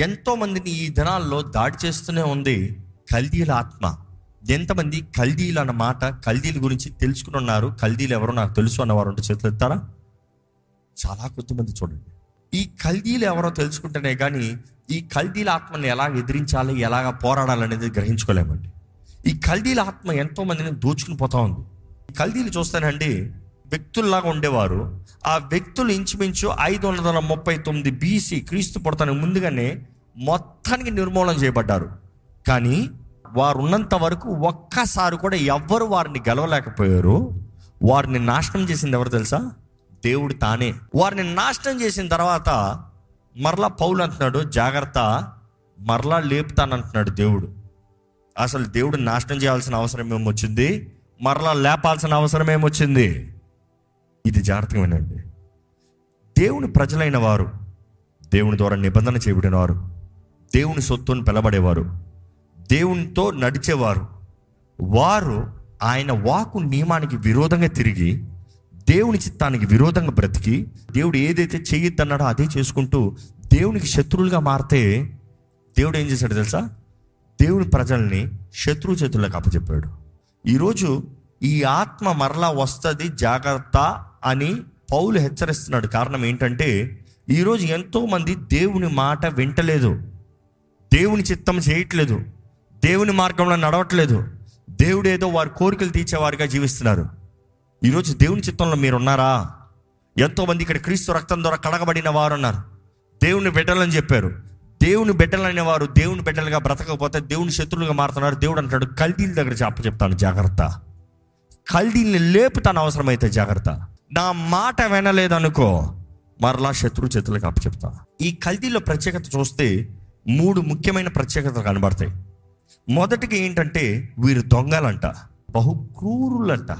ఎంతో మందిని ఈ దినాల్లో దాడి చేస్తూనే ఉంది కల్దీల ఆత్మ. ఎంతమంది కల్దీలు అన్న మాట కల్దీల గురించి తెలుసుకుని ఉన్నారు. కల్దీలు ఎవరో నాకు తెలుసు అన్నవారు ఉంటే చేతులు ఎత్తారా? చాలా కొద్దిమంది చూడండి. ఈ కల్దీలు ఎవరో తెలుసుకుంటేనే కానీ ఈ కల్దీల ఆత్మని ఎలా ఎదిరించాలి ఎలాగ పోరాడాలనేది గ్రహించుకోలేమండి. ఈ కల్దీల ఆత్మ ఎంతో మందిని దోచుకుని పోతా ఉంది. ఈ కల్దీలు చూస్తానండి వ్యక్తుల్లాగా ఉండేవారు. ఆ వ్యక్తులు ఇంచుమించు ఐదు వందల ముప్పై తొమ్మిది బీసీ క్రీస్తు పుడతానికి ముందుగానే మొత్తానికి నిర్మూలన చేయబడ్డారు. కానీ వారు ఉన్నంత వరకు ఒక్కసారి కూడా ఎవ్వరు వారిని గెలవలేకపోయారు. వారిని నాశనం చేసింది ఎవరు తెలుసా? దేవుడు తానే. వారిని నాశనం చేసిన తర్వాత మరలా పౌలు అంటున్నాడు జాగ్రత్త మరలా లేపుతానంటున్నాడు దేవుడు. అసలు దేవుడు నాశనం చేయాల్సిన అవసరం ఏమొచ్చింది? మరలా లేపాల్సిన అవసరం ఏమొచ్చింది? ఇది జాగ్రత్తగా వినండి దేవుని ప్రజలైన వారు దేవుని ద్వారా నిబంధన చేయబడిన వారు దేవుని సొత్తుని పిలబడేవారు దేవునితో నడిచేవారు వారు ఆయన వాకు నియమానికి విరోధంగా తిరిగి దేవుని చిత్తానికి విరోధంగా బ్రతికి దేవుడు ఏదైతే చేయొద్దన్నాడో అదే చేసుకుంటూ దేవునికి శత్రువులుగా మారితే దేవుడు ఏం చేశాడు తెలుసా? దేవుని ప్రజల్ని శత్రు చేతుల్లోకి అప్పచెప్పాడు. ఈరోజు ఈ ఆత్మ మరలా వస్తుంది జాగ్రత్త అని పౌలు హెచ్చరిస్తున్నాడు. కారణం ఏంటంటే ఈరోజు ఎంతోమంది దేవుని మాట వింటలేదు. దేవుని చిత్తం చేయట్లేదు. దేవుని మార్గంలో నడవట్లేదు. దేవుడు ఏదో వారి కోరికలు తీర్చేవారిగా జీవిస్తున్నారు. ఈరోజు దేవుని చిత్తంలో మీరున్నారా? ఎంతోమంది ఇక్కడ క్రీస్తు రక్తం ద్వారా కడగబడిన వారు ఉన్నారు దేవుని బిడ్డలని చెప్పారు. దేవుని బిడ్డలైన వారు దేవుని బిడ్డలుగా బ్రతకపోతే దేవుని శత్రులుగా మారుతున్నారు. దేవుడు అంటాడు కల్దీల దగ్గర చెప్ప చెప్తాను జాగ్రత్త. కల్దీల్ని లేపుతాను అవసరమైతే జాగ్రత్త. నా మాట వినలేదనుకో మరలా శత్రు చేతులకు అప్పచెప్తా. ఈ కల్దీలో ప్రత్యేకత చూస్తే మూడు ముఖ్యమైన ప్రత్యేకతలు కనబడతాయి. మొదటిగా ఏంటంటే వీరు దొంగలంట బహు క్రూరులంట.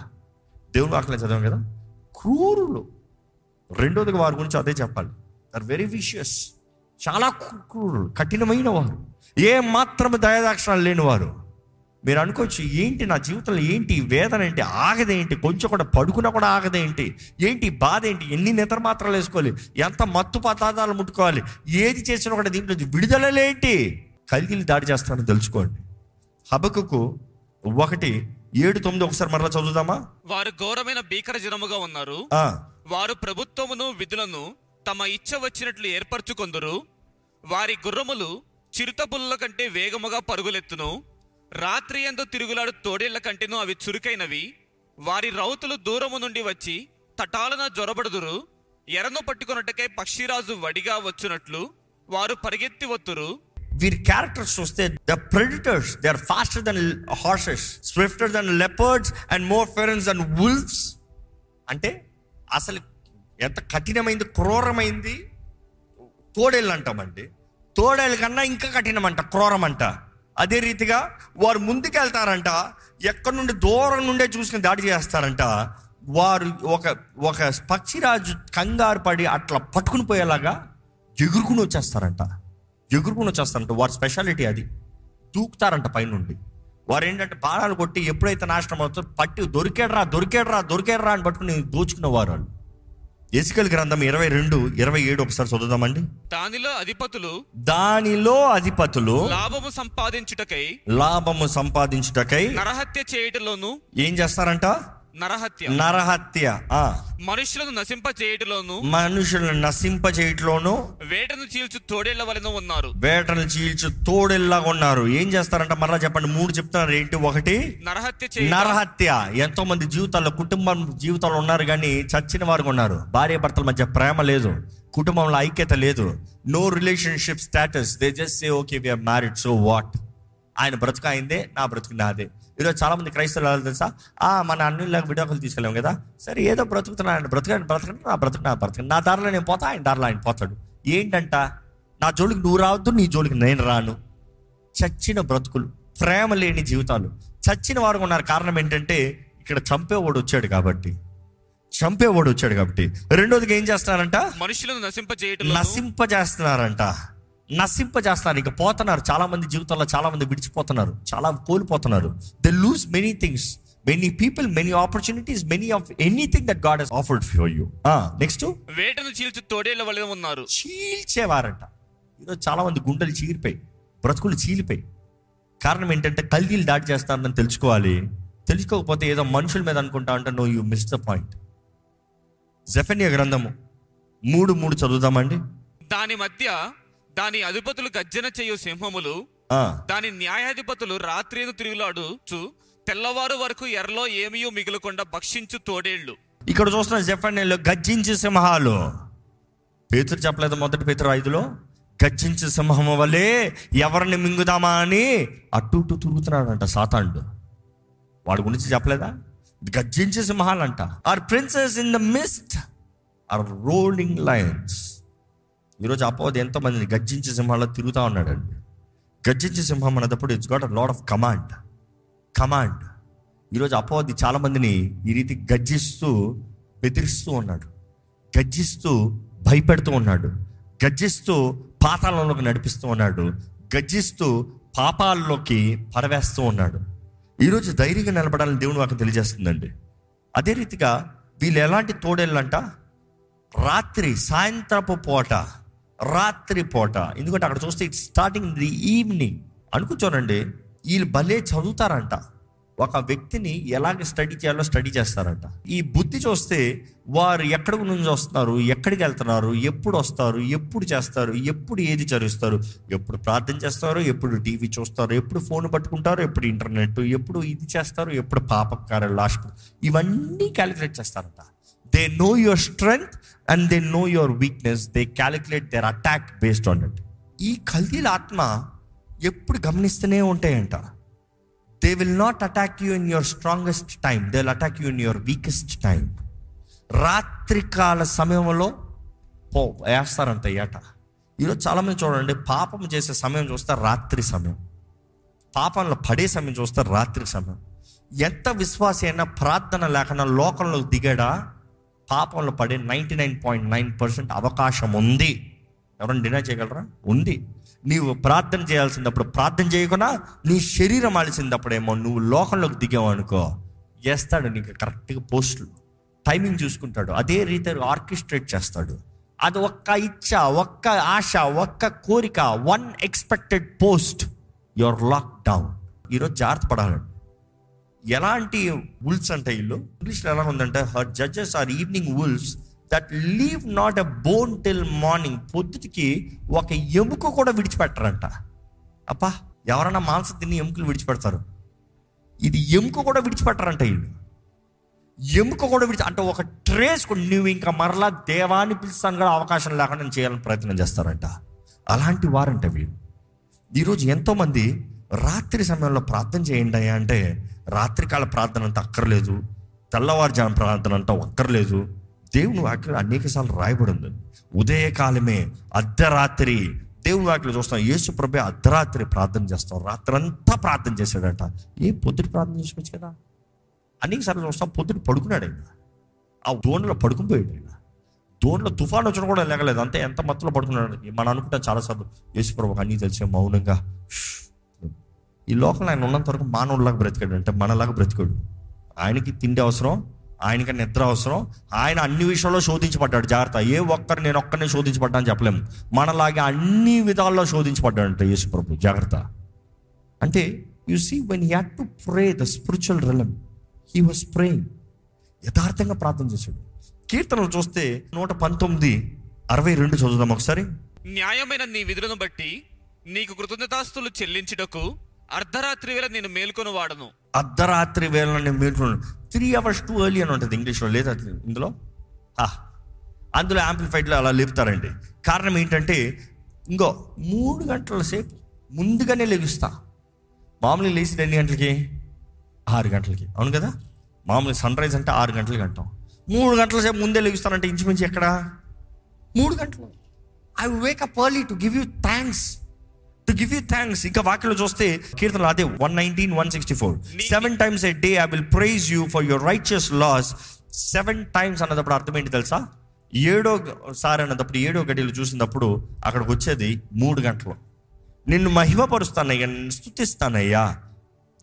దేవుని వాక్యం చదివాం కదా? క్రూరులు. రెండోది వారి గురించి అదే చెప్పాలి. ఆర్ వెరీ విషియస్ చాలా క్రూరులు కఠినమైన వారు ఏ మాత్రం దయాదాక్షణాలు లేని వారు మీరు అనుకోవచ్చు ఏంటి నా జీవితంలో ఏంటి వేదన ఏంటి? ఆగదేంటి కొంచెం కూడా పడుకున్నా కూడా ఆగదేంటి ఏంటి? బాధ ఏంటి? ఎన్ని నిద్ర మాత్రాలు వేసుకోవాలి? ఎంత మత్తు పదార్థాలు ముట్టుకోవాలి? ఏది చేసినా కూడా దీంట్లో విడుదలలేంటి కలిగిలి దాడి చేస్తానని తెలుసుకోండి. హబకుకు ఒకటి ఏడు తొమ్మిది ఒకసారి మరలా చదువుదామా? వారు ఘోరమైన భీకర జనముగా ఉన్నారు. వారు ప్రభుత్వమును విధులను తమ ఇచ్చ వచ్చినట్లు ఏర్పరచుకొందురు. వారి గుర్రములు చిరుతపుల్ల కంటే వేగముగా పరుగులెత్తును. రాత్రి ఎందు తిరుగులాడు తోడేళ్ళ కంటేనూ అవి చురుకైనవి. వారి రౌతులు దూరము నుండి వచ్చి తటాలన జొరబడుదురు ఎరను పట్టుకున్నట్టుకై పక్షిరాజు వడిగా వచ్చినట్లు వారు పరిగెత్తి వత్తురు వీరి క్యారెక్టర్స్ చూస్తే the predators they are faster than horses swifter than leopards and more fierce than wolfs అంటే అసలు ఎంత కఠినమైంది క్రూరమైంది? తోడేళ్ళు అంటామండి తోడేళ్ళ కన్నా ఇంకా కఠినమంట క్రూరమంట. అదే రీతిగా వారు ముందుకెళ్తారంట ఎక్కడి నుండి దూరం నుండే చూసుకుని దాడి చేస్తారంట. వారు ఒక ఒక పక్షిరాజు కంగారు పడి అట్లా పట్టుకుని పోయేలాగా ఎగురుకుని వచ్చేస్తారంట. ఎగురుకుని వచ్చేస్తారంట. వారి స్పెషాలిటీ అది. దూకుతారంట పైనుండి. వారు ఏంటంటే బాణాలు కొట్టి ఎప్పుడైతే నాశనం అవుతుందో పట్టి దొరికేడరా దొరికేడరా దొరికేడరా అని పట్టుకుని దోచుకునేవారు వాళ్ళు. ఎసికల్ గ్రంథం ఇరవై రెండు ఇరవై ఏడు ఒకసారి చదువుదామండి. దానిలో అధిపతులు దానిలో అధిపతులు లాభము సంపాదించుటకై లాభము సంపాదించుటకై నరహత్య చేయుటలోను ఏం చేస్తారంట? నరహత్య. నరహత్య ఆ. మనుషులను నశింప చేయుటలోను మనుషులను నశింప చేయట్లోను వేటను చీల్చు తోడేళ్ళ వలన ఉన్నారు. వేటను చీల్చు తోడెల్లాగా ఉన్నారు. ఏం చేస్తారంట మరలా చెప్పండి. మూడు చెప్తున్నారు. ఏంటి? ఒకటి నరహత్య నరహత్య. ఎంతో మంది జీవితాల్లో కుటుంబం జీవితాల్లో ఉన్నారు కానీ చచ్చిన వారు ఉన్నారు. భార్య భర్తల మధ్య ప్రేమ లేదు. కుటుంబంలో ఐక్యత లేదు. No relationship status they just say okay we married so what ఆయన బ్రతుకు అయిందే నా బ్రతుకు నాదే. ఈరోజు చాలా మంది క్రైస్తవులు తెలుసా? ఆ మన అన్నిలాగా విడాకులు తీసుకెళ్ళాం కదా. సరే ఏదో బ్రతుకుతున్నా ఆయన బ్రతకండి బ్రతకండి నా బ్రతుకు నా బ్రతకండి నా దారిలో నేను పోతా ఆయన దారిలో ఆయన పోతాడు. ఏంటంట? నా జోలికి నువ్వు రావద్దు నీ జోలికి నేను రాను. చచ్చిన బ్రతుకులు ప్రేమ లేని జీవితాలు. చచ్చిన వారు ఉన్నారు. కారణం ఏంటంటే ఇక్కడ చంపేవాడు వచ్చాడు కాబట్టి. చంపేవాడు వచ్చాడు కాబట్టి. రెండోదిగా ఏం చేస్తున్నారంట? మనుషులను నశింప చేయుటలో నశింప చేస్తున్నారంట నశింప చేస్తున్నారు ఇక పోతున్నారు. చాలా మంది జీవితంలో చాలా మంది విడిచిపోతున్నారు. చాలా కోల్పోతున్నారు. They lose many things many people many opportunities many of anything that God he's offered for you next వేటను చీల్చు తోడేళ్ళ వలన ఉన్నారు. చీల్చేవారంట. ఈరోజు చాలామంది గుండెలు చీలిపోయి బ్రతుకులు చీలిపోయి కారణం ఏంటంటే కల్దీలు దాడి చేస్తారని తెలుసుకోవాలి. తెలుసుకోకపోతే ఏదో మనుషుల మీద అనుకుంటా అంటే no you miss the point Zephaniah గ్రంథము మూడు మూడు చదువుదామండి. దాని మధ్య దాని అధిపతులు గర్జన చేయు సింహములు దాని న్యాయాధిపతులు రాత్రి తిరుగులాడుచు తెల్లవారు వరకు ఎర్రలో ఏమీయూ మిగులకుండా భక్షించు తోడేళ్ళు ఇక్కడ చూస్తున్న జెఫెనియాలో గర్జించే సింహాలు. పేతురు చెప్పలేదు మొదటి పేతురు ఐదులో గర్జించే సింహం వల్లే ఎవరిని మింగుదామా అని అటు ఇటు తిరుగుతున్నాడంట సాతాండు వాడి గురించి చెప్పలేదా? గర్జించే సింహాలంట. Her princes in the midst are roaring lions ఈరోజు అపోది ఎంతో మందిని గర్జించే సింహాల్లో తిరుగుతూ ఉన్నాడండి. గర్జించే సింహం అన్నప్పుడు it's got a lord of command command ఈరోజు అపోది చాలామందిని ఈ రీతి గర్జిస్తూ బెదిరిస్తూ ఉన్నాడు. గర్జిస్తూ భయపెడుతూ ఉన్నాడు. గర్జిస్తూ పాతాళంలోకి నడిపిస్తూ ఉన్నాడు. గర్జిస్తూ పాపాల్లోకి పరవేస్తూ ఉన్నాడు. ఈరోజు ధైర్యంగా నిలబడాలని దేవుడు నాకు తెలియజేస్తుందండి. అదే రీతిగా వీళ్ళు ఎలాంటి తోడేళ్ళంట? రాత్రి సాయంత్రపు పూట రాత్రి పూట. ఎందుకంటే అక్కడ చూస్తే ఇట్స్ స్టార్టింగ్ ది ఈవినింగ్ అనుకుంటానండి వీళ్ళు భలే చదువుతారంట. ఒక వ్యక్తిని ఎలాగ స్టడీ చేయాలో స్టడీ చేస్తారంట. ఈ బుద్ధి చూస్తే వారు ఎక్కడి నుంచి వస్తున్నారు ఎక్కడికి వెళ్తున్నారు ఎప్పుడు వస్తారు ఎప్పుడు చేస్తారు ఎప్పుడు ఏది చదివిస్తారు ఎప్పుడు ప్రార్థన చేస్తారు ఎప్పుడు టీవీ చూస్తారు ఎప్పుడు ఫోన్ పట్టుకుంటారు ఎప్పుడు ఇంటర్నెట్ ఎప్పుడు ఇది చేస్తారు ఎప్పుడు పాపకారాలు లాస్ట్ ఇవన్నీ క్యాలిక్యులేట్ చేస్తారంట. They know your strength and they know your weakness they calculate their attack based on it ఈ కల్దీల ఆత్మ ఎప్పుడు గమనిస్తూనే ఉంటాయంట. They will not attack you in your strongest time they will attack you in your weakest time రాత్రికాల సమయంలో పో వేస్తారంట ఏట ఈరోజు చాలామంది చూడండి పాపం చేసే సమయం చూస్తే రాత్రి సమయం. పాపంలో పడే సమయం చూస్తే రాత్రి సమయం. ఎంత విశ్వాసి అయినా ప్రార్థన లేకుండా లోకంలో దిగాడా? పాపంలో పడే ninety nine point nine percent అవకాశం ఉంది. ఎవరైనా డినై చేయగలరా? ఉంది. నీవు ప్రార్థన చేయాల్సినప్పుడు ప్రార్థన చేయకుండా నీ శరీరం ఆల్సిందప్పుడేమో నువ్వు లోకంలోకి దిగావు అనుకో. చేస్తాడు నీకు కరెక్ట్గా పోస్టులు. టైమింగ్ చూసుకుంటాడు. అదే రీతి ఆర్కెస్ట్రేట్ చేస్తాడు. అది ఒక్క ఇచ్చ ఒక్క ఆశ ఒక్క కోరిక one expected post your lockdown ఈరోజు జాగ్రత్త పడాలండి. ఎలాంటి ఉల్స్ అంటే ఇల్లు ఇంగ్లీష్లో ఎలా ఉందంటే her judges are evening wolves that leave not a bone till morning పొద్దుటికి ఒక ఎముక కూడా విడిచిపెట్టరంట. అప్పా ఎవరైనా మాంసం తిని ఎముకలు విడిచిపెడతారు? ఇది ఎముక కూడా విడిచిపెట్టరంట వీళ్ళు. ఎముక కూడా విడిచి అంటే ఒక ట్రేస్ కూడా నువ్వు ఇంకా మరలా దేవాన్ని పిలుస్తాను కూడా అవకాశం లేకుండా నేను చేయాలని ప్రయత్నం చేస్తారంట. అలాంటి వారంట వీళ్ళు. ఈరోజు ఎంతోమంది రాత్రి సమయంలో ప్రార్థన చేయండి అంటే రాత్రికాల ప్రార్థన అంత అక్కర్లేదు తెల్లవారుజాము ప్రార్థన అంతా అక్కర్లేదు దేవుని వాక్యం అనేక సార్లు రాయబడి ఉంది. ఉదయకాలమే అర్ధరాత్రి దేవుని వాక్యం చూస్తాం. యేసు ప్రభే అర్ధరాత్రి ప్రార్థన చేస్తాం. రాత్రంతా ప్రార్థన చేశాడట. ఏ పొద్దుటి ప్రార్థన చేసుకోవచ్చు కదా? అనేక సార్లు చూస్తాం. పొద్దున పడుకున్నాడు ఆయన. ఆ దోణిలో పడుకునిపోయాడు ఆయన. దోణిలో తుఫాన్ వచ్చిన కూడా లేగలేదు. అంతే ఎంత మత్తులో పడుకున్నాడు. మనం అనుకుంటాం చాలాసార్లు యేసుప్రభు అన్నీ తెలిసే మౌనంగా. ఈ లోకంలో ఆయన ఉన్నంత వరకు మానవుడిలాగా బ్రతికాడు అంటే మనలాగా బ్రతికాడు. ఆయనకి తిండి అవసరం ఆయనకి నిద్ర అవసరం ఆయన అన్ని విషయాల్లో శోధించబడ్డాడు. జాగ్రత్త. ఏ ఒక్కరు నేను ఒక్కరిని శోధించబడ్డా అని చెప్పలేము. మనలాగే అన్ని విధాల్లో శోధించబడ్డాడు అంటే యేసు ప్రభు. జాగ్రత్త. అంటే you see when he had to pray the spiritual realm he was praying యథార్థంగా ప్రార్థన చేశాడు. కీర్తనలు చూస్తే నూట పంతొమ్మిది అరవై రెండు చదువుదాం ఒకసారి. న్యాయమైన నీ విధులను బట్టి నీకు కృతజ్ఞతాస్తులు చెల్లించుటకు అర్ధరాత్రి వేళ నేను మేల్కొని వాడను. అర్ధరాత్రి వేళ నేను మేల్కొన్నాను త్రీ అవర్స్ టూ ఎర్లీ అని ఉంటుంది ఇంగ్లీష్లో లేదా ఇందులో? అందులో యాంప్లిఫైడ్లో అలా లేపుతారండి. కారణం ఏంటంటే ఇంకో మూడు గంటల సేపు ముందుగానే లెగుస్తా. మామూలుగా లేచి ఎన్ని గంటలకి? ఆరు గంటలకి. అవును కదా? మామూలుగా సన్ రైజ్ అంటే ఆరు గంటలకి అంటాం. మూడు గంటల సేపు ముందే లెగుస్తానంటే ఇంచుమించు ఎక్కడ? మూడు గంటలు. I wake up early to give you thanks to give you thanks ఇంకా వాక్యలో చూస్తే కీర్తన అదే one nineteen one sixty four seven times a day I will praise you for your righteous laws seven times అన్నప్పుడు అర్థం ఏంటి తెలుసా? ఏడో సారి అన్నప్పుడు ఏడో గడియలు చూసినప్పుడు అక్కడికి వచ్చేది మూడు గంటలు. నిన్ను మహిమపరుస్తానయ్యా నిన్ను స్థుతిస్తానయ్యా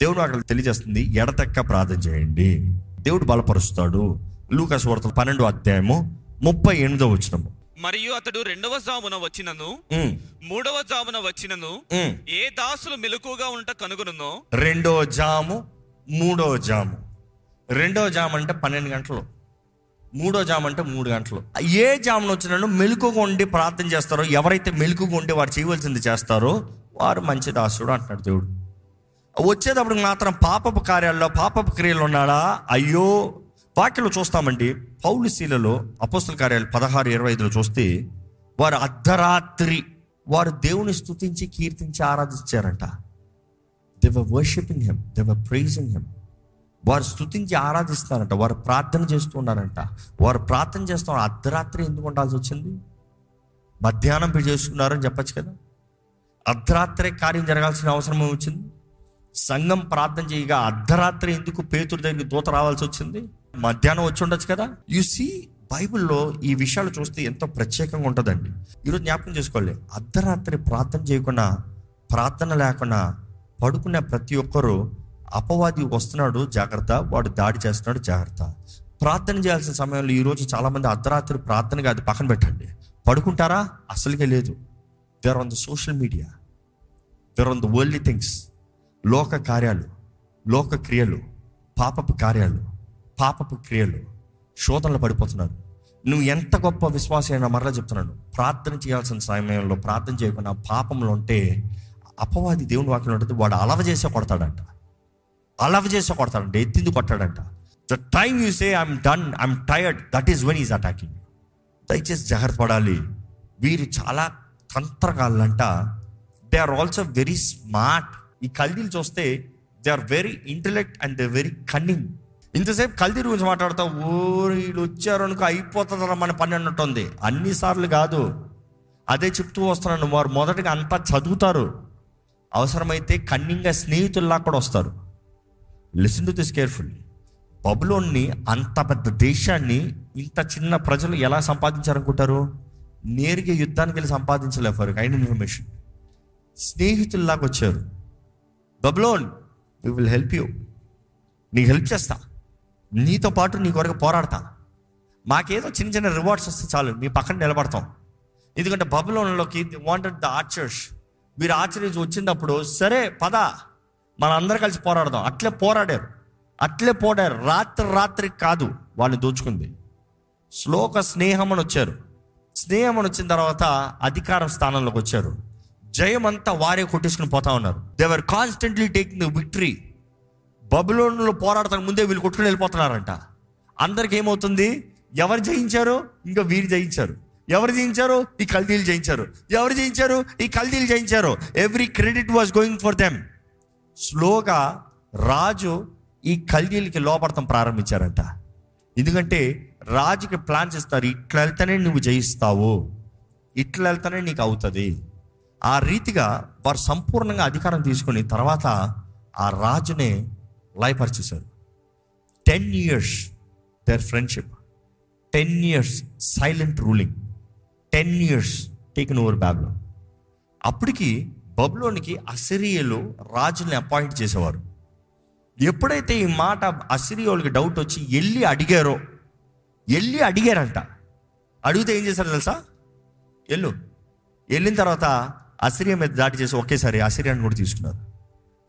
దేవుడు అక్కడ తెలియజేస్తుంది ఎడతెక్క ప్రార్థన చేయండి. దేవుడు బలపరుస్తాడు. లూకాస్ వార్తలు పన్నెండు అధ్యాయము ముప్పై ఎనిమిదో వచ్చినము మరియు అతడు రెండవ జామున వచ్చినను మూడవ జామున వచ్చినను. ఏ దాసులు మెలకుగా ఉంట కనుగొనునో రెండో జాము మూడో జాము. రెండో జాము అంటే పన్నెండు గంటలు. మూడో జాము అంటే మూడు గంటలు. ఏ జామున వచ్చినాను మెలుకుగా ఉండి ప్రార్థన చేస్తారో ఎవరైతే మెలుకుగా ఉండి వారు చేయవలసింది చేస్తారో వారు మంచి దాసుడు అంటున్నాడు దేవుడు. వచ్చేటప్పుడు మాత్రం పాపపు కార్యాల్లో పాపపు క్రియలు ఉన్నాడా? అయ్యో వాక్యలో చూస్తామండి పౌలు శీలలో అపోస్తుల కార్యాలు పదహారు ఇరవై ఐదులో చూస్తే వారు అర్ధరాత్రి వారు దేవుని స్థుతించి కీర్తించి ఆరాధించారంట. They worshipping him they praising him వారు స్తుతించి ఆరాధిస్తారంట వారు ప్రార్థన చేస్తున్నారంట వారు ప్రార్థన చేస్తున్నారు అర్ధరాత్రి ఎందుకు ఉండాల్సి వచ్చింది? మధ్యాహ్నం చేసుకున్నారని చెప్పచ్చు కదా. అర్ధరాత్రి కార్యం జరగాల్సిన అవసరం వచ్చింది? సంఘం ప్రార్థన చేయగా అర్ధరాత్రి ఎందుకు పేతురు దగ్గరికి దూత రావాల్సి వచ్చింది? మధ్యాహ్నం వచ్చి ఉండొచ్చు కదా? యు సీ బైబిల్లో ఈ విషయాలు చూస్తే ఎంతో ప్రత్యేకంగా ఉంటుందండి. ఈరోజు జ్ఞాపకం చేసుకోవాలి. అర్ధరాత్రి ప్రార్థన చేయకుండా ప్రార్థన లేకుండా పడుకునే ప్రతి ఒక్కరూ అపవాది వస్తున్నాడు జాగ్రత్త. వాడు దాడి చేస్తున్నాడు జాగ్రత్త. ప్రార్థన చేయాల్సిన సమయంలో ఈరోజు చాలామంది అర్ధరాత్రి ప్రార్థనగా అది పక్కన పెట్టండి. పడుకుంటారా? అసలుగా లేదు. They're on the social media they're on the worldly things లోక కార్యాలు లోక క్రియలు పాపపు కార్యాలు. పాపపు క్రియలు శోధనలు పడిపోతున్నారు. నువ్వు ఎంత గొప్ప విశ్వాసం అయినా మరలా చెప్తున్నాను ప్రార్థన చేయాల్సిన సమయంలో ప్రార్థన చేయకుండా పాపంలో ఉంటే అపవాది దేవుని వాక్యం ఉంటుంది వాడు అలవ చేసే కొడతాడంట. అలవ చేసే కొడతాడంట ఎత్తింది కొట్టాడంట. The time you say I'm done I'm tired that is when is attacking దయచేసి జాగ్రత్త పడాలి. వీరు చాలా తంత్రగాళ్ళంట they are also very smart ఈ కల్దీలు చూస్తే they are very intellect and they very cunning ఇంతసేపు కల్దీరు గురించి మాట్లాడతా ఓ వీళ్ళు వచ్చారు అనుకో అయిపోతుంది మన పని అన్నట్టుంది. అన్నిసార్లు కాదు. అదే చెప్తూ వస్తున్నాను వారు మొదటగా అంతా చదువుతారు. అవసరమైతే కన్నింగా స్నేహితుల్లా కూడా వస్తారు. లిసన్ టు దిస్ కేర్ఫుల్లీ బబులోన్ని అంత పెద్ద దేశాన్ని ఇంత చిన్న ప్రజలు ఎలా సంపాదించారనుకుంటారు? నేరుగా యుద్ధానికి వెళ్ళి సంపాదించలేరు ఫర్ కైండ్ ఇన్ఫర్మేషన్. స్నేహితుల్లాగా వచ్చారు. Babylon we will help you. నీకు హెల్ప్ చేస్తా. నీతో పాటు నీ కొరకు పోరాడతా మాకేదో చిన్న చిన్న రివార్డ్స్ వస్తే చాలు మీ పక్కన నిలబడతాం. ఎందుకంటే బబులోన్లోకి వాంటెడ్ ద ఆర్చర్స్ మీరు ఆర్చరీస్ వచ్చినప్పుడు సరే పద మన అందరం కలిసి పోరాడదాం. అట్లే పోరాడారు. అట్లే పోరాడారు. రాత్రి రాత్రి కాదు వాళ్ళని దోచుకుంది. శ్లోక స్నేహం అని వచ్చారు. స్నేహం అని వచ్చిన తర్వాత అధికారం స్థానంలోకి వచ్చారు. జయం అంతా వారే కొట్టేసుకుని పోతా ఉన్నారు. They're constantly taking the victory బబులోన్లో పోరాడతానికి ముందే వీళ్ళు కొట్టుకుని వెళ్ళిపోతున్నారంట. అందరికి ఏమవుతుంది? ఎవరు జయించారు? ఇంకా వీరు జయించారు. ఎవరు జయించారు? ఈ కల్దీలు జయించారు. ఎవరు జయించారు? ఈ కల్దీలు జయించారు. Every credit was going for them స్లోగా రాజు ఈ కల్దీలకి లోపడతాం ప్రారంభించారంట. ఎందుకంటే రాజుకి ప్లాన్స్ ఇస్తారు ఇట్లా వెళ్తేనే నువ్వు జయిస్తావు. ఇట్లా వెళ్తేనే నీకు అవుతుంది. ఆ రీతిగా వారు సంపూర్ణంగా అధికారం తీసుకుని తర్వాత ఆ రాజునే లయపరిచేశారు ten years their friendship ten years silent ruling ten years taken over Babylon అప్పటికి బబ్లోనికి అసిరియలు రాజుల్ని అపాయింట్ చేసేవారు. ఎప్పుడైతే ఈ మాట అసిరియోళ్ళకి డౌట్ వచ్చి వెళ్ళి అడిగారో వెళ్ళి అడిగారంట. అడిగితే ఏం చేశారు తెలుసా? వెళ్ళు వెళ్ళిన తర్వాత అసిరియా మీద దాడి చేసి ఒకేసారి అసిరియాని కూడా తీసుకున్నారు.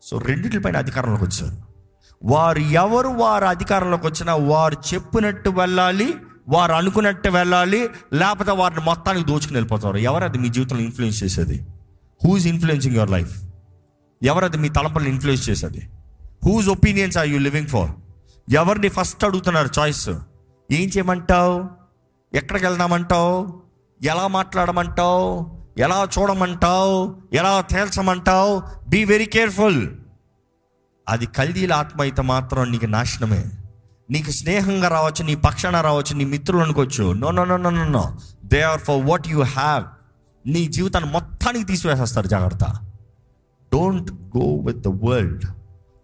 సో రెండింటిపైన అధికారంలోకి వచ్చారు వారు ఎవరు వారు అధికారంలోకి వచ్చినా వారు చెప్పినట్టు వెళ్ళాలి వారు అనుకున్నట్టు వెళ్ళాలి లేకపోతే వారిని మొత్తానికి దోచుకుని వెళ్ళిపోతారు. ఎవరు అది మీ జీవితంలో ఇన్ఫ్లుయెన్స్ చేసేది? హూజ్ ఇన్ఫ్లుయెన్సింగ్ యువర్ లైఫ్ ఎవరు అది మీ తలపల్ని ఇన్ఫ్లుయెన్స్ చేసేది? Whose opinions are you living for ఎవరిని ఫస్ట్ అడుగుతున్నారు చాయిస్ ఏం చేయమంటావు? ఎక్కడికి వెళ్దామంటావు? ఎలా మాట్లాడమంటావు? ఎలా చూడమంటావు? ఎలా తేల్చమంటావు? బీ వెరీ కేర్ఫుల్ అది కల్దీల ఆత్మ అయితే మాత్రం నీకు నాశనమే. నీకు స్నేహంగా రావచ్చు నీ పక్షాన రావచ్చు నీ మిత్రులు అనుకోవచ్చు no no no no no no they are for what you have నీ జీవితాన్ని మొత్తానికి తీసివేసేస్తారు జాగ్రత్త. Don't go with the world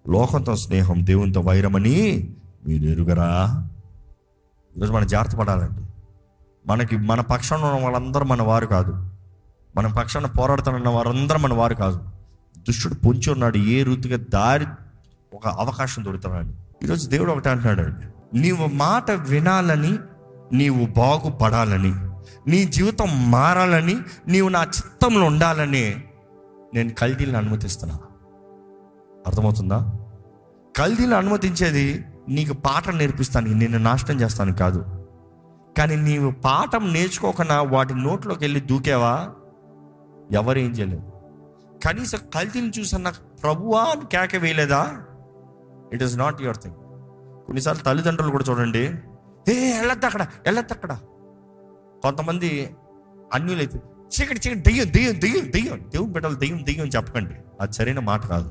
లోకంతో స్నేహం దేవునితో వైరమని మీరు ఎరుగరా? ఈరోజు మనం జాగ్రత్త పడాలండి. మనకి మన పక్షాన ఉన్న వాళ్ళందరూ మన వారు కాదు. మన పక్షాన పోరాడుతున్న వారందరూ మన వారు కాదు. దుష్టుడు పొంచి ఉన్నాడు ఏ రీతిగా దారి ఒక అవకాశం దొరుకుతున్నాడు ఈరోజు దేవుడు ఒకటి అంటున్నాడు నీవు మాట వినాలని నీవు బాగుపడాలని నీ జీవితం మారాలని నీవు నా చిత్తంలో ఉండాలని నేను కల్దీలను అనుమతిస్తున్నా. అర్థమవుతుందా? కల్దీలు అనుమతించేది నీకు పాఠం నేర్పిస్తాను నిన్ను నాశనం చేస్తాను కాదు. కానీ నీవు పాఠం నేర్చుకోకుండా వాటి నోట్లోకి వెళ్ళి దూకేవా? ఎవరేం చేయలేదు. కనీసం కల్తీని చూసన్న ప్రభువా అని కేక వేయలేదా? It is not your thing కొన్నిసార్లు తల్లిదండ్రులు కూడా చూడండి ఏ వెళ్ళొద్దు అక్కడ వెళ్ళొద్దు అక్కడ. కొంతమంది అన్యులైతే చీకటి చీకటి దెయ్యం దెయ్యం దెయ్యం దెయ్యం దేవుని బిడ్డలు దెయ్యం దెయ్యం చెప్పకండి. అది సరైన మాట కాదు.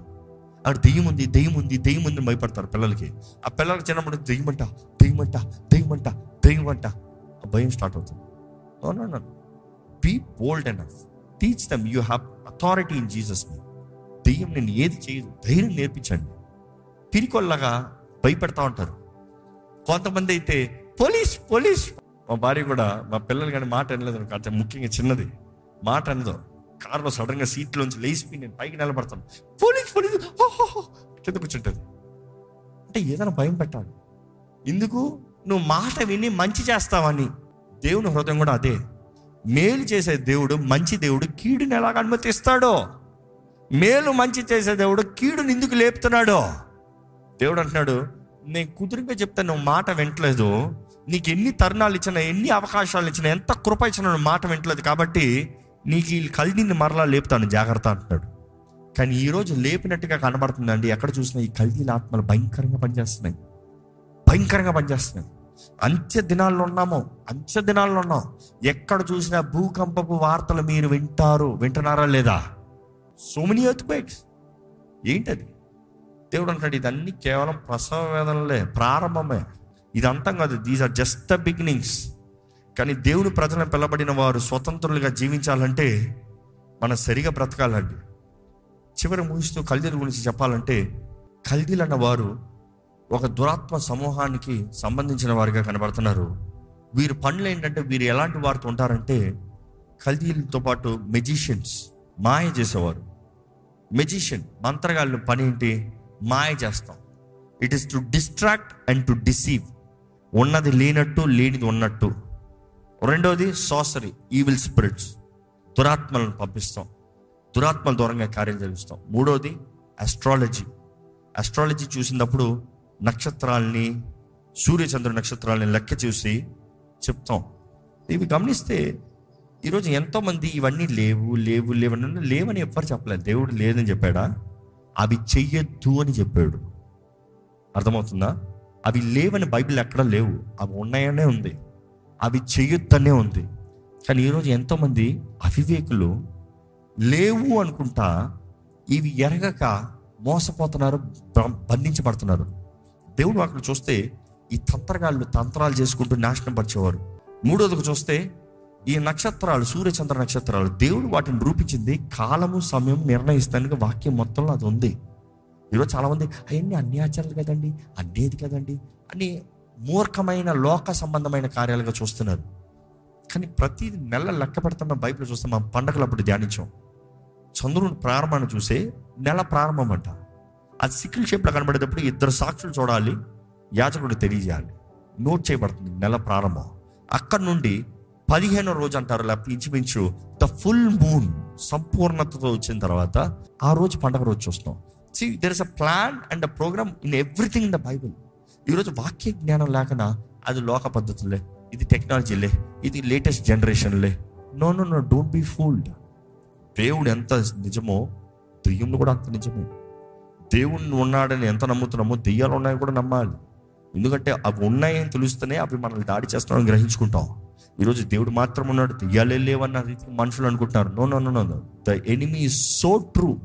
అక్కడ దెయ్యం ఉంది దెయ్యం ఉంది దెయ్యం ఉంది భయపడతారు పిల్లలకి. ఆ పిల్లలకి చిన్నప్పుడు దెయ్యమంట దెయ్యమంట దెయ్యమంట దెయ్యమంట ఆ భయం స్టార్ట్ అవుతుంది. No be bold and teach them you have authority in Jesus దెయ్యం నేను ఏది చేయదు ధైర్యం నేర్పించండి. పిరికొల్లగా భయపెడతా ఉంటారు. కొంతమంది అయితే పోలీస్ పోలీస్! మా భార్య కూడా మా పిల్లలు కానీ మాట అనలేదు అనుకో, అంటే ముఖ్యంగా చిన్నది. మాట అనదు కారులో సడన్గా సీట్లోంచి లేచిపోయి నేను పైకి నిలబడతాను. Police police! కింద కూర్చుంటుంది. అంటే ఏదైనా భయం పెట్టాలి. ఎందుకు? నువ్వు మాట విని మంచి చేస్తావని. దేవుని హృదయం కూడా అదే. మేలు చేసే దేవుడు మంచి దేవుడు కీడుని ఎలాగ అనుమతిస్తాడో? మేలు మంచి చేసే దేవుడు కీడుని ఎందుకు లేపుతున్నాడో? దేవుడు అంటున్నాడు నేను కుదురుగా చెప్తే నువ్వు మాట వింటలేదు. నీకు ఎన్ని తరుణాలు ఇచ్చినా ఎన్ని అవకాశాలు ఇచ్చినా ఎంత కృప ఇచ్చినా నువ్వు మాట వింటలేదు కాబట్టి నీకు ఈ కల్దీని మరలా లేపుతాను జాగ్రత్త అంటున్నాడు. కానీ ఈరోజు లేపినట్టుగా కనబడుతుందండి ఎక్కడ చూసినా ఈ కల్దీల ఆత్మలు భయంకరంగా పనిచేస్తున్నాయి. భయంకరంగా పనిచేస్తున్నాయి. అంత్య దినాల్లో ఉన్నాము అంత్య దినాల్లో ఉన్నాం. ఎక్కడ చూసినా భూకంపపు వార్తలు మీరు వింటారు. వింటున్నారా లేదా? సో మెనీ ఎర్త్ క్వేక్స్ ఏంటది? దేవుడు అంటాడు ఇదన్నీ కేవలం ప్రసవ వేదనలే ప్రారంభమే. ఇదంతా కాదు these are just the beginnings కానీ దేవుని ప్రజలను పిలబడిన వారు స్వతంత్రులుగా జీవించాలంటే మనం సరిగా బ్రతకాలండి. చివరి ముగిస్తూ కల్దీల గురించి చెప్పాలంటే కల్దీలు అన్న వారు ఒక దురాత్మ సమూహానికి సంబంధించిన వారిగా కనబడుతున్నారు. వీరి పనులు ఏంటంటే వీరు ఎలాంటి వారితో ఉంటారంటే కల్దీలతో పాటు మెజిషియన్స్ మాయ చేసేవారు. మెజిషియన్ మంత్రగాళ్ళు పని ఏంటి? మాయ చేస్తాం. It is to distract and to deceive ఉన్నది లేనట్టు లేనిది ఉన్నట్టు. రెండోది సోసరీ ఈవిల్ స్పిరిట్స్ దురాత్మలను పంపిస్తాం. దురాత్మల దూరంగా కార్యం జరిగిస్తాం. మూడోది అస్ట్రాలజీ అస్ట్రాలజీ చూసినప్పుడు నక్షత్రాల్ని సూర్యచంద్ర నక్షత్రాలని లెక్క చూసి చెప్తాం. ఇవి గమనిస్తే ఈరోజు ఎంతోమంది ఇవన్నీ లేవు లేవు లేవు లేవని ఎవ్వరు చెప్పలేదు. దేవుడు లేదని చెప్పాడా? అవి చెయ్యొద్దు అని చెప్పాడు. అర్థమవుతుందా? అవి లేవని బైబిల్ ఎక్కడ లేవు. అవి ఉన్నాయనే ఉంది. అవి చెయ్యొద్దనే ఉంది. కానీ ఈరోజు ఎంతోమంది అవివేకులు లేవు అనుకుంటా ఇవి ఎరగక మోసపోతున్నారు బ- బంధించబడుతున్నారు. దేవుడు అక్కడ చూస్తే ఈ తంత్రగాళ్ళు తంత్రాలు చేసుకుంటూ నాశనం పరిచేవారు. మూడోదికి చూస్తే ఈ నక్షత్రాలు సూర్యచంద్ర నక్షత్రాలు దేవుడు వాటిని రూపించింది కాలము సమయం నిర్ణయిస్తానికి వాక్యం మొత్తంలో అది ఉంది. ఈరోజు చాలామంది అవన్నీ అన్ని ఆచారాలు కదండి అన్నేది కదండి అని మూర్ఖమైన లోక సంబంధమైన కార్యాలుగా చూస్తున్నారు. కానీ ప్రతి నెల లెక్క పెడుతున్న బైబిల్ చూస్తే మనం పండగలప్పుడు ధ్యానించాం. చంద్రుని ప్రారంభాన్ని చూసే నెల ప్రారంభం అంట. అది సికిల్ షేప్లో కనబడేటప్పుడు ఇద్దరు సాక్షులు చూడాలి యాచకుడు తెలియజేయాలి. నోట్ చేయబడుతుంది నెల ప్రారంభం. అక్కడ నుండి పదిహేనో రోజు అంటారు లేకపోతే ఇంచుమించు ద ఫుల్ మూన్ సంపూర్ణతతో వచ్చిన తర్వాత ఆ రోజు పండగ రోజు చూస్తాం see there is a plan and a program in everything in the Bible ఈరోజు వాక్య జ్ఞానం లేకనా? అది లోక పద్ధతులే ఇది టెక్నాలజీలే ఇది latest జనరేషన్లే. No no no don't be fooled దేవుడు ఎంత నిజమో దెయ్యం కూడా అంత నిజమే. దేవుణ్ణి ఉన్నాడని ఎంత నమ్ముతున్నామో దెయ్యాలు ఉన్నాయని కూడా నమ్మాలి. ఎందుకంటే అవి ఉన్నాయని తెలుస్తేనే అవి మనల్ని దాడి చేస్తున్నామని గ్రహించుకుంటాం. ఈరోజు దేవుడు మాత్రం ఉన్నాడు. దెయ్యాలే లేవన్న రీతికి మనుషులు అనుకుంటున్నారు. No no no no the enemy so true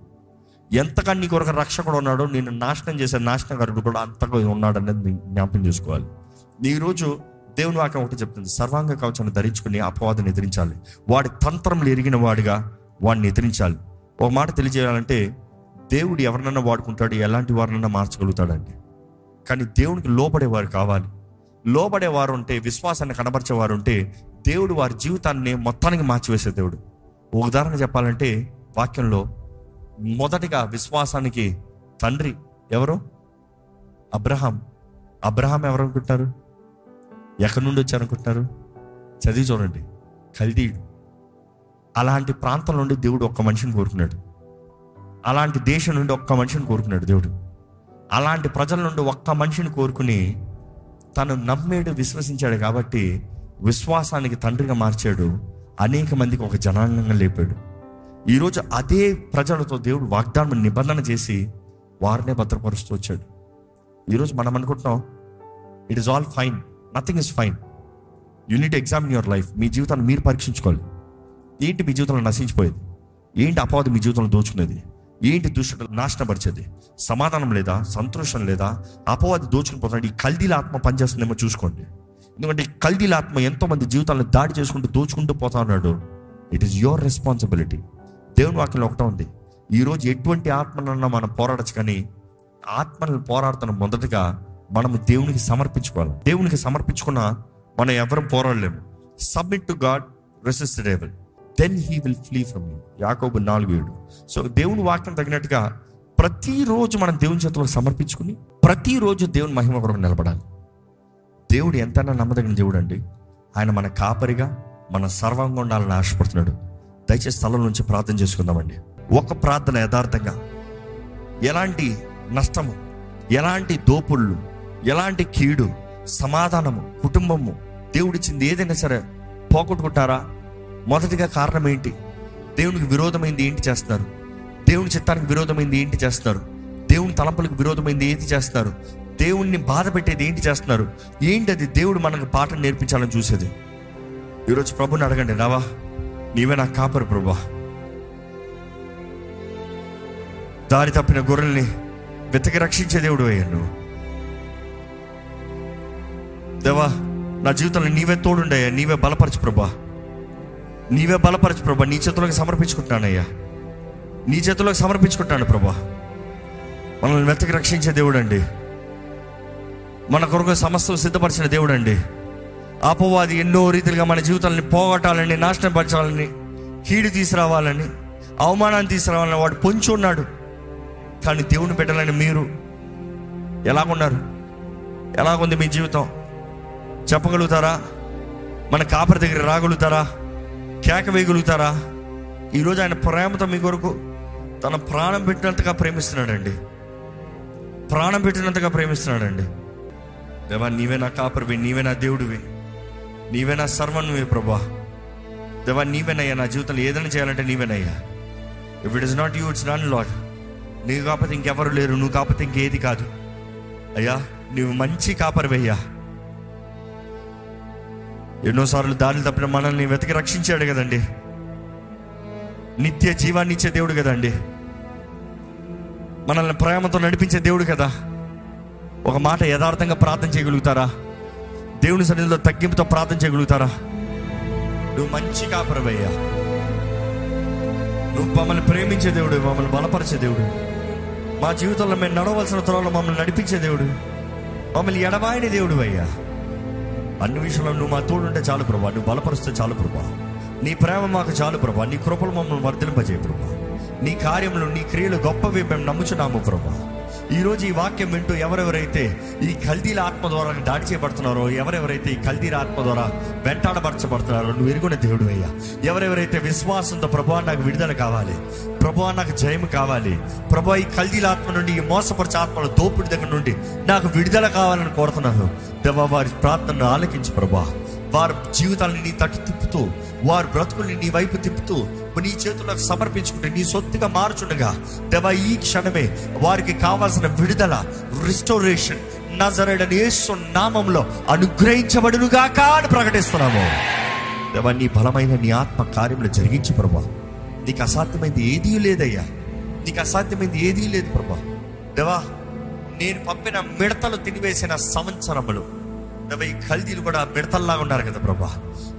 ఎంతగా నీ కొరకు రక్షకుడు ఉన్నాడో నేను నాశనం చేసే నాశనకారుడు కూడా అంతగా ఉన్నాడు అనేది జ్ఞాపకం చేసుకోవాలి. ఈరోజు దేవుని వాక్యం ఒకటి చెప్తుంది. సర్వాంగ కవచాన్ని ధరించుకుని అపవాదం ఎదిరించాలి. వాడి తంత్రములు ఎరిగిన వాడిగా వాడిని ఎదిరించాలి. ఒక మాట తెలియజేయాలంటే దేవుడు ఎవరినన్నా వాడుకుంటాడు? ఎలాంటి వారినన్నా మార్చగలుగుతాడండి? కానీ దేవునికి లోబడేవారు కావాలి. లోబడేవారు ఉంటే విశ్వాసాన్ని కనబరిచేవారు ఉంటే దేవుడు వారి జీవితాన్ని మొత్తానికి మార్చివేసే దేవుడు. ఉదాహరణ చెప్పాలంటే వాక్యంలో మొదటిగా విశ్వాసానికి తండ్రి ఎవరు? అబ్రహాం. అబ్రహాం ఎవరు అనుకుంటారు ఎక్కడి నుండి వచ్చారనుకుంటున్నారు చదివి చూడండి. కల్దీయుడు. అలాంటి ప్రాంతం నుండి దేవుడు ఒక్క మనిషిని కోరుకున్నాడు. అలాంటి దేశం నుండి ఒక్క మనిషిని కోరుకున్నాడు దేవుడు. అలాంటి ప్రజల నుండి ఒక్క మనిషిని కోరుకుని తను నమ్మేడు విశ్వసించాడు కాబట్టి విశ్వాసానికి తండ్రిగా మార్చాడు. అనేక మందికి ఒక జనాంగంగా లేపాడు. ఈరోజు అదే ప్రజలతో దేవుడు వాగ్దానం నిబంధన చేసి వారినే భద్రపరుస్తూ వచ్చాడు. ఈరోజు మనం అనుకుంటున్నాం it is all fine nothing is fine you need examine your life మీ జీవితాన్ని మీరు పరీక్షించుకోవాలి. ఏంటి మీ జీవితంలో నశించిపోయేది? ఏంటి అపవాది మీ జీవితంలో దోచుకునేది? ఏంటి దుష్టుడు నాశనపరిచేది? సమాధానం లేదా? సంతోషం లేదా? అపవాది దోచుకుని పోతున్నాడు. ఈ కల్దీల ఆత్మ పనిచేస్తుందేమో చూసుకోండి. ఎందుకంటే ఈ కల్దీల ఆత్మ ఎంతో మంది జీవితాలను దాడి చేసుకుంటూ దోచుకుంటూ పోతా ఉన్నాడు. ఇట్ ఈస్ యువర్ రెస్పాన్సిబిలిటీ దేవుని వాక్యంలో ఒకటే ఉంది. ఈరోజు ఎటువంటి ఆత్మనన్నా మనం పోరాడచ్చు కానీ ఆత్మలను పోరాడుతున్న మొదటగా మనము దేవునికి సమర్పించుకోవాలి. దేవునికి సమర్పించుకున్న మనం ఎవరం పోరాడలేము. Submit to God resist devil then he will flee from you యాకోబు నాలుగు ఏడు సో దేవుని వాక్యం తగినట్టుగా ప్రతిరోజు మనం దేవుని చేతులకు సమర్పించుకుని ప్రతిరోజు దేవుని మహిమ కొరకు నిలబడాలి. దేవుడు ఎంతైనా నమ్మదగిన దేవుడు అండి ఆయన మన కాపరిగా మన సర్వంగా ఉండాలని ఆశపడుతున్నాడు. దయచేసి స్థలం నుంచి ప్రార్థన చేసుకుందామండి. ఒక ప్రార్థన యథార్థంగా. ఎలాంటి నష్టము ఎలాంటి దోపుళ్ళు ఎలాంటి కీడు సమాధానము కుటుంబము దేవుడిచ్చింది ఏదైనా సరే పోగొట్టుకుంటారా? మొదటిగా కారణం ఏంటి? దేవునికి విరోధమైంది ఏంటి చేస్తున్నారు దేవుని చిత్తానికి విరోధమైంది ఏంటి చేస్తున్నారు దేవుని తలంపులకు విరోధమైంది ఏంటి చేస్తున్నారు దేవుణ్ణి బాధ పెట్టేది ఏంటి చేస్తున్నారు? ఏంటి అది దేవుడు మనకు పాఠం నేర్పించాలని చూసేది? ఈరోజు ప్రభుని అడగండి రావా నీవే నా కాపరు ప్రభా. దారి తప్పిన గొర్రెల్ని వెతకి రక్షించే దేవుడు అయ్యా నువ్వు. దేవా నా జీవితంలో నీవే తోడుండయ్యా నీవే బలపరచు ప్రభా. నీవే బలపరచు ప్రభా. నీ చేతులకు సమర్పించుకుంటున్నానయ్యా. నీ చేతులకు సమర్పించుకుంటాను ప్రభా. మనల్ని వెతకి రక్షించే దేవుడు అండి మన కొరకు సమస్తం సిద్ధపరిచిన దేవుడు అండి అపవాది ఎన్నో రీతిలుగా మన జీవితాలని పోగొట్టాలని నాశనం పరచాలని కీడు తీసుకురావాలని అవమానాన్ని తీసుకురావాలని వాడు పొంచి ఉన్నాడు. కానీ దేవుని పెట్టాలని మీరు ఎలాగున్నారు? ఎలాగుంది మీ జీవితం? చెప్పగలుగుతారా? మన కాపరి దగ్గర రాగలుగుతారా? కేక వేయగలుగుతారా? ఈరోజు ఆయన ప్రేమతో మీ కొరకు తన ప్రాణం పెట్టినంతగా ప్రేమిస్తున్నాడండి. ప్రాణం పెట్టినంతగా ప్రేమిస్తున్నాడండి. దేవా నీవే నా కాపరివి నీవే నా దేవుడివి. నీవే నా సర్వన్వి ప్రభా. దేవా నీవేనయ్యా నా జీవితంలో ఏదైనా చేయాలంటే నీవేనయ్యా. If it is not you it's none lord నీవు కాకపోతే ఇంకెవరు లేరు నువ్వు కాకపోతే ఇంకేది కాదు. అయ్యా నువ్వు మంచి కాపరివయ్యా. ఎన్నోసార్లు దాడులు తప్పిన మనల్ని వెతికి రక్షించాడు కదండి. నిత్య జీవాన్ని ఇచ్చే దేవుడు కదండి. మనల్ని ప్రేమతో నడిపించే దేవుడు కదా. ఒక మాట యథార్థంగా ప్రార్థన చేయగలుగుతారా? దేవుని సన్నిధిలో తగ్గింపుతో ప్రార్థన చేయగలుగుతారా? నువ్వు మంచి కాపరవయ్యా. నువ్వు మమ్మల్ని ప్రేమించే దేవుడు మమ్మల్ని బలపరిచే దేవుడు. మా జీవితంలో మేము నడవలసిన త్వరలో మమ్మల్ని నడిపించే దేవుడు. మమ్మల్ని ఎడబాయని దేవుడు అయ్యా. అన్ని విషయంలో నువ్వు మా తోడుంటే చాలు ప్రభా. నువ్వు బలపరిస్తే చాలు ప్రభా. నీ ప్రేమ మాకు చాలు ప్రభా. నీ కృపలు మమ్మల్ని వర్ధలింపజేయ ప్రభా. నీ కార్యములు నీ క్రియలు గొప్పవి మేము నమ్ముచున్నాము ప్రభా. ఈ రోజు ఈ వాక్యం వింటూ ఎవరెవరైతే ఈ కల్దీల ఆత్మ ద్వారా దాడి చేయబడుతున్నారో ఎవరెవరైతే ఈ కల్దీల ఆత్మ ద్వారా వెంటాడబరచబడుతున్నారో నువ్వు ఎరుగున దేవుడు అయ్యా. ఎవరెవరైతే విశ్వాసంతో ప్రభా నాకు విడుదల కావాలి ప్రభా నాకు జయం కావాలి ప్రభా ఈ కల్దీల ఆత్మ నుండి ఈ మోసపరిచే ఆత్మల దోపిడి దగ్గర నుండి నాకు విడుదల కావాలని కోరుతున్నాను. దేవా వారి ప్రార్థనను ఆలకించు ప్రభా వారి జీవితాలను నీ తట్టు తిప్పుతూ వారి బ్రతుకుల్ని నీ వైపు తిప్పుతూ నీ చేతులకు సమర్పించుకుంటే నీ సొత్తుగా మార్చుండగా దేవా ఈ క్షణమే వారికి కావాల్సిన విడుదల రిస్టోరేషన్ నజరడని యేసు నామంలో అనుగ్రహించబడునుగాక అని ప్రకటిస్తున్నాము. దేవా నీ బలమైన నీ ఆత్మ కార్యములు జరిగించి ప్రభా. నీకు అసాధ్యమైంది ఏదీ లేదయ్యా. నీకు అసాధ్యమైంది ఏదీ లేదు ప్రభా. దేవా నేను పంపిన మిడతలు తినివేసిన సంవత్సరములు దేవా కల్దీలు కూడా మిడతల్లాగా ఉన్నారు కదా ప్రభా.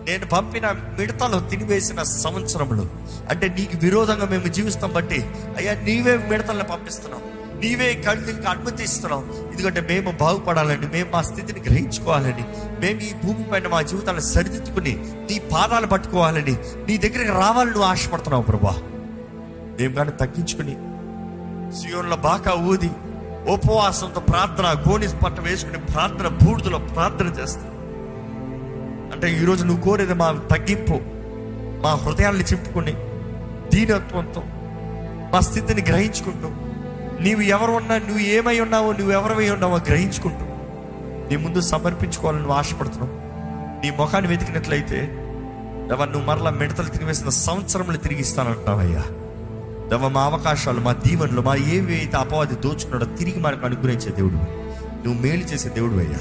నేను పంపిన మిడతలు తినివేసిన సంవత్సరంలో అంటే నీకు విరోధంగా మేము జీవిస్తాం బట్టి అయ్యా నీవే మిడతల్ని పంపిస్తున్నావు. నీవే కళ్ళకి అనుమతిస్తున్నావు ఎందుకంటే మేము బాగుపడాలని మేము మా స్థితిని గ్రహించుకోవాలని మేము ఈ భూమి పైన మా జీవితాలను సరిదిద్దుకుని నీ పాదాలు పట్టుకోవాలని నీ దగ్గరికి రావాలని నువ్వు ఆశపడుతున్నావు ప్రభా. మేము కానీ తగ్గించుకుని సియోన్లో బాగా ఊది ఉపవాసంతో ప్రార్థన గోని పట్ట వేసుకుని ప్రార్థన బూడిదలో ప్రార్థన చేస్తాను అంటే ఈరోజు నువ్వు కోరేది మా తగ్గింపు మా హృదయాన్ని చెప్పుకొని దీనత్వంతో మా స్థితిని గ్రహించుకుంటూ నీవు ఎవరు ఉన్నా నువ్వు ఏమై ఉన్నావో నువ్వు ఎవరివై ఉన్నావో గ్రహించుకుంటూ నీ ముందు సమర్పించుకోవాలని నువ్వు ఆశపడుతున్నావు. నీ ముఖాన్ని వెతికినట్లయితే ఎవరు నువ్వు మరలా మిడతలు తినివేసిన సంవత్సరంలో తిరిగి ఇస్తానంటున్నావయ్యా. దవ మా అవకాశాలు మా దీవెనలు మా ఏవి అయితే అపవాది దోచుకున్నాడో తిరిగి మనకు అనుగ్రహించే దేవుడు నువ్వు. మేలు చేసే దేవుడు అయ్యా.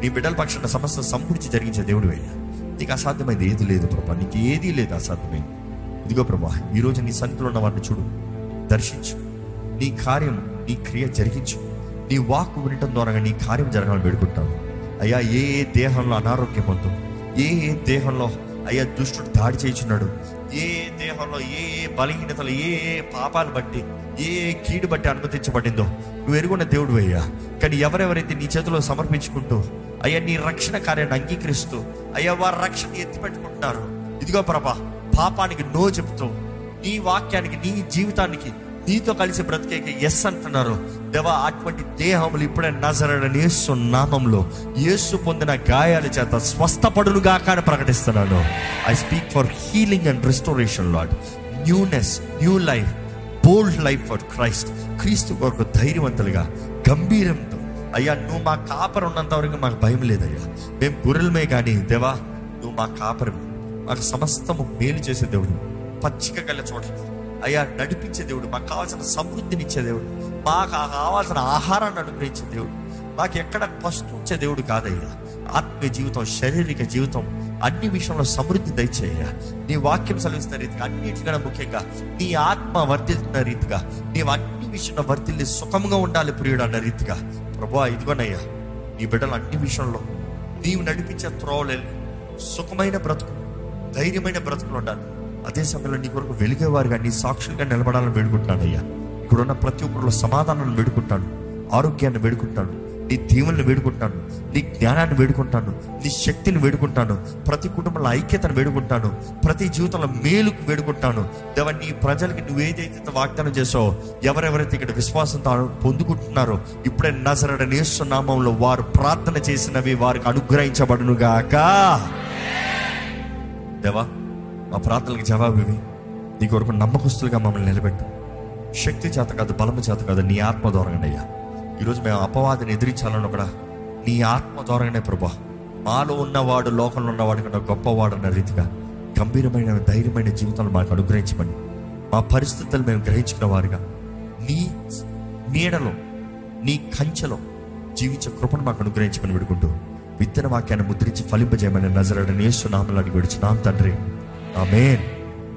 నీ బిడ్డల పక్షాన సమస్య సంపూర్చి జరిగించే దేవుడు అయ్యా. నీకు అసాధ్యమైంది ఏది లేదు ప్రభా. నీకు ఏదీ లేదు అసాధ్యమైంది. ఇదిగో ప్రభా ఈరోజు నీ సన్నిధిలో ఉన్న వారిని చూడు దర్శించు. నీ కార్యం నీ క్రియ జరిగించు. నీ వాక్కు వినటం ద్వారా నీ కార్యం జరగాలని వేడుకుంటాను అయ్యా ఏ ఏ దేహంలో అనారోగ్యం ఉందో ఏ ఏ దేహంలో అయ్యా దుష్టుడు దాడి చేయించున్నాడు ఏ దేహంలో ఏ ఏ బలహీనతలు ఏ ఏ పాపాలు బట్టి ఏ ఏ కీడు బట్టి అనుమతించబడిందో. నువ్వు ఎరుగున్న దేవుడు అయ్యా. కానీ ఎవరెవరైతే నీ చేతిలో సమర్పించుకుంటూ అయ్యా నీ రక్షణ కార్యాన్ని అంగీకరిస్తూ అయ్యా వారి రక్షణ ఎత్తిపెట్టుకుంటారు ఇదిగో ప్రభా పాపానికి నో చెప్తూ నీ వాక్యానికి నీ జీవితానికి నీతో కలిసి బ్రతికేకి ఎస్ అంటున్నారు. దేవా అటువంటి దేహములు ఇప్పుడే నజరడని యేసు నామంలో యేసు పొందిన గాయాల చేత స్వస్థపడునుగా కానీ ప్రకటిస్తున్నాను. I speak for healing and restoration lord newness new life bold life for Christ క్రీస్తు కొరకు ధైర్యవంతులుగా గంభీరంతో. అయ్యా నువ్వు మా కాపరు ఉన్నంత వరకు మాకు భయం లేదయ్యా. మేము గుర్రెలమే కానీ దేవా నువ్వు మా కాపరు మాకు సమస్తము మేలు చేసే దేవుడు. పచ్చిక గల చోట్ల అయ్యా నడిపించే దేవుడు మాకు కావాల్సిన సమృద్ధినిచ్చే దేవుడు మాకు కావాల్సిన ఆహారాన్ని అనుగ్రహించే దేవుడు మాకు ఎక్కడ పస్తు ఉంచే దేవుడు కాదయ్యా. ఆత్మీయ జీవితం శారీరక జీవితం అన్ని విషయంలో సమృద్ధి దయచేయ నీ వాక్యం సెలవిస్తున్న రీతిగా అన్నిటికన్నా ముఖ్యంగా నీ ఆత్మ వర్తిల్తున్న రీతిగా నీవు అన్ని విషయంలో వర్తిల్లి సుఖంగా ఉండాలి ప్రియుడు అన్న రీతిగా. ప్రభా ఇదిగోనయ్యా నీ బిడ్డలు అన్ని విషయంలో నీవు నడిపించే త్రోవలే సుఖమైన బ్రతుకు ధైర్యమైన బ్రతుకులు ఉండాలి. అదే సమయంలో నీ కొరకు వెలిగేవారుగా నీ సాక్షులుగా నిలబడాలని వేడుకుంటున్నాను అయ్యా ఇక్కడున్న ప్రతి ఒక్కరిలో సమాధానాన్ని వేడుకుంటాను. ఆరోగ్యాన్ని వేడుకుంటాను. నీ దీవుల్ని వేడుకుంటాను. నీ జ్ఞానాన్ని వేడుకుంటాను. నీ శక్తిని వేడుకుంటాను. ప్రతి కుటుంబంలో ఐక్యతను వేడుకుంటాను. ప్రతి జీవితంలో మేలుకు వేడుకుంటాను. దేవ నీ ప్రజలకి నువ్వు ఏదైతే వాగ్దానం చేసావో ఎవరెవరైతే ఇక్కడ విశ్వాసంతో పొందుకుంటున్నారో ఇప్పుడే నజరడ నామంలో వారు ప్రార్థన చేసినవి వారికి అనుగ్రహించబడును గాక దేవా మా ప్రార్థనలకు జవాబు ఇవి నీ కొరకు నమ్మకస్తులుగా మమ్మల్ని నిలబెట్టు. శక్తి చేత కాదు బలము చేత కాదు నీ ఆత్మ ద్వారానే అయ్యా. ఈరోజు మేము అపవాదిని ఎదిరించాలని కూడా నీ ఆత్మ ద్వారానే ప్రభా. మాలో ఉన్నవాడు లోకంలో ఉన్నవాడు కన్నా గొప్పవాడు అన్న రీతిగా గంభీరమైన ధైర్యమైన జీవితాలు మాకు అనుగ్రహించమని మా పరిస్థితులు మేము గ్రహించుకున్న వారుగా నీ నీడలో నీ కంచెలో జీవించే కృపను మాకు అనుగ్రహించమని విడుకుంటూ విత్తన వాక్యాన్ని ముద్రించి ఫలింపజేయమని నజరడని యేసు నామలు అడిగి విడిచున్నాం తండ్రి. Amen.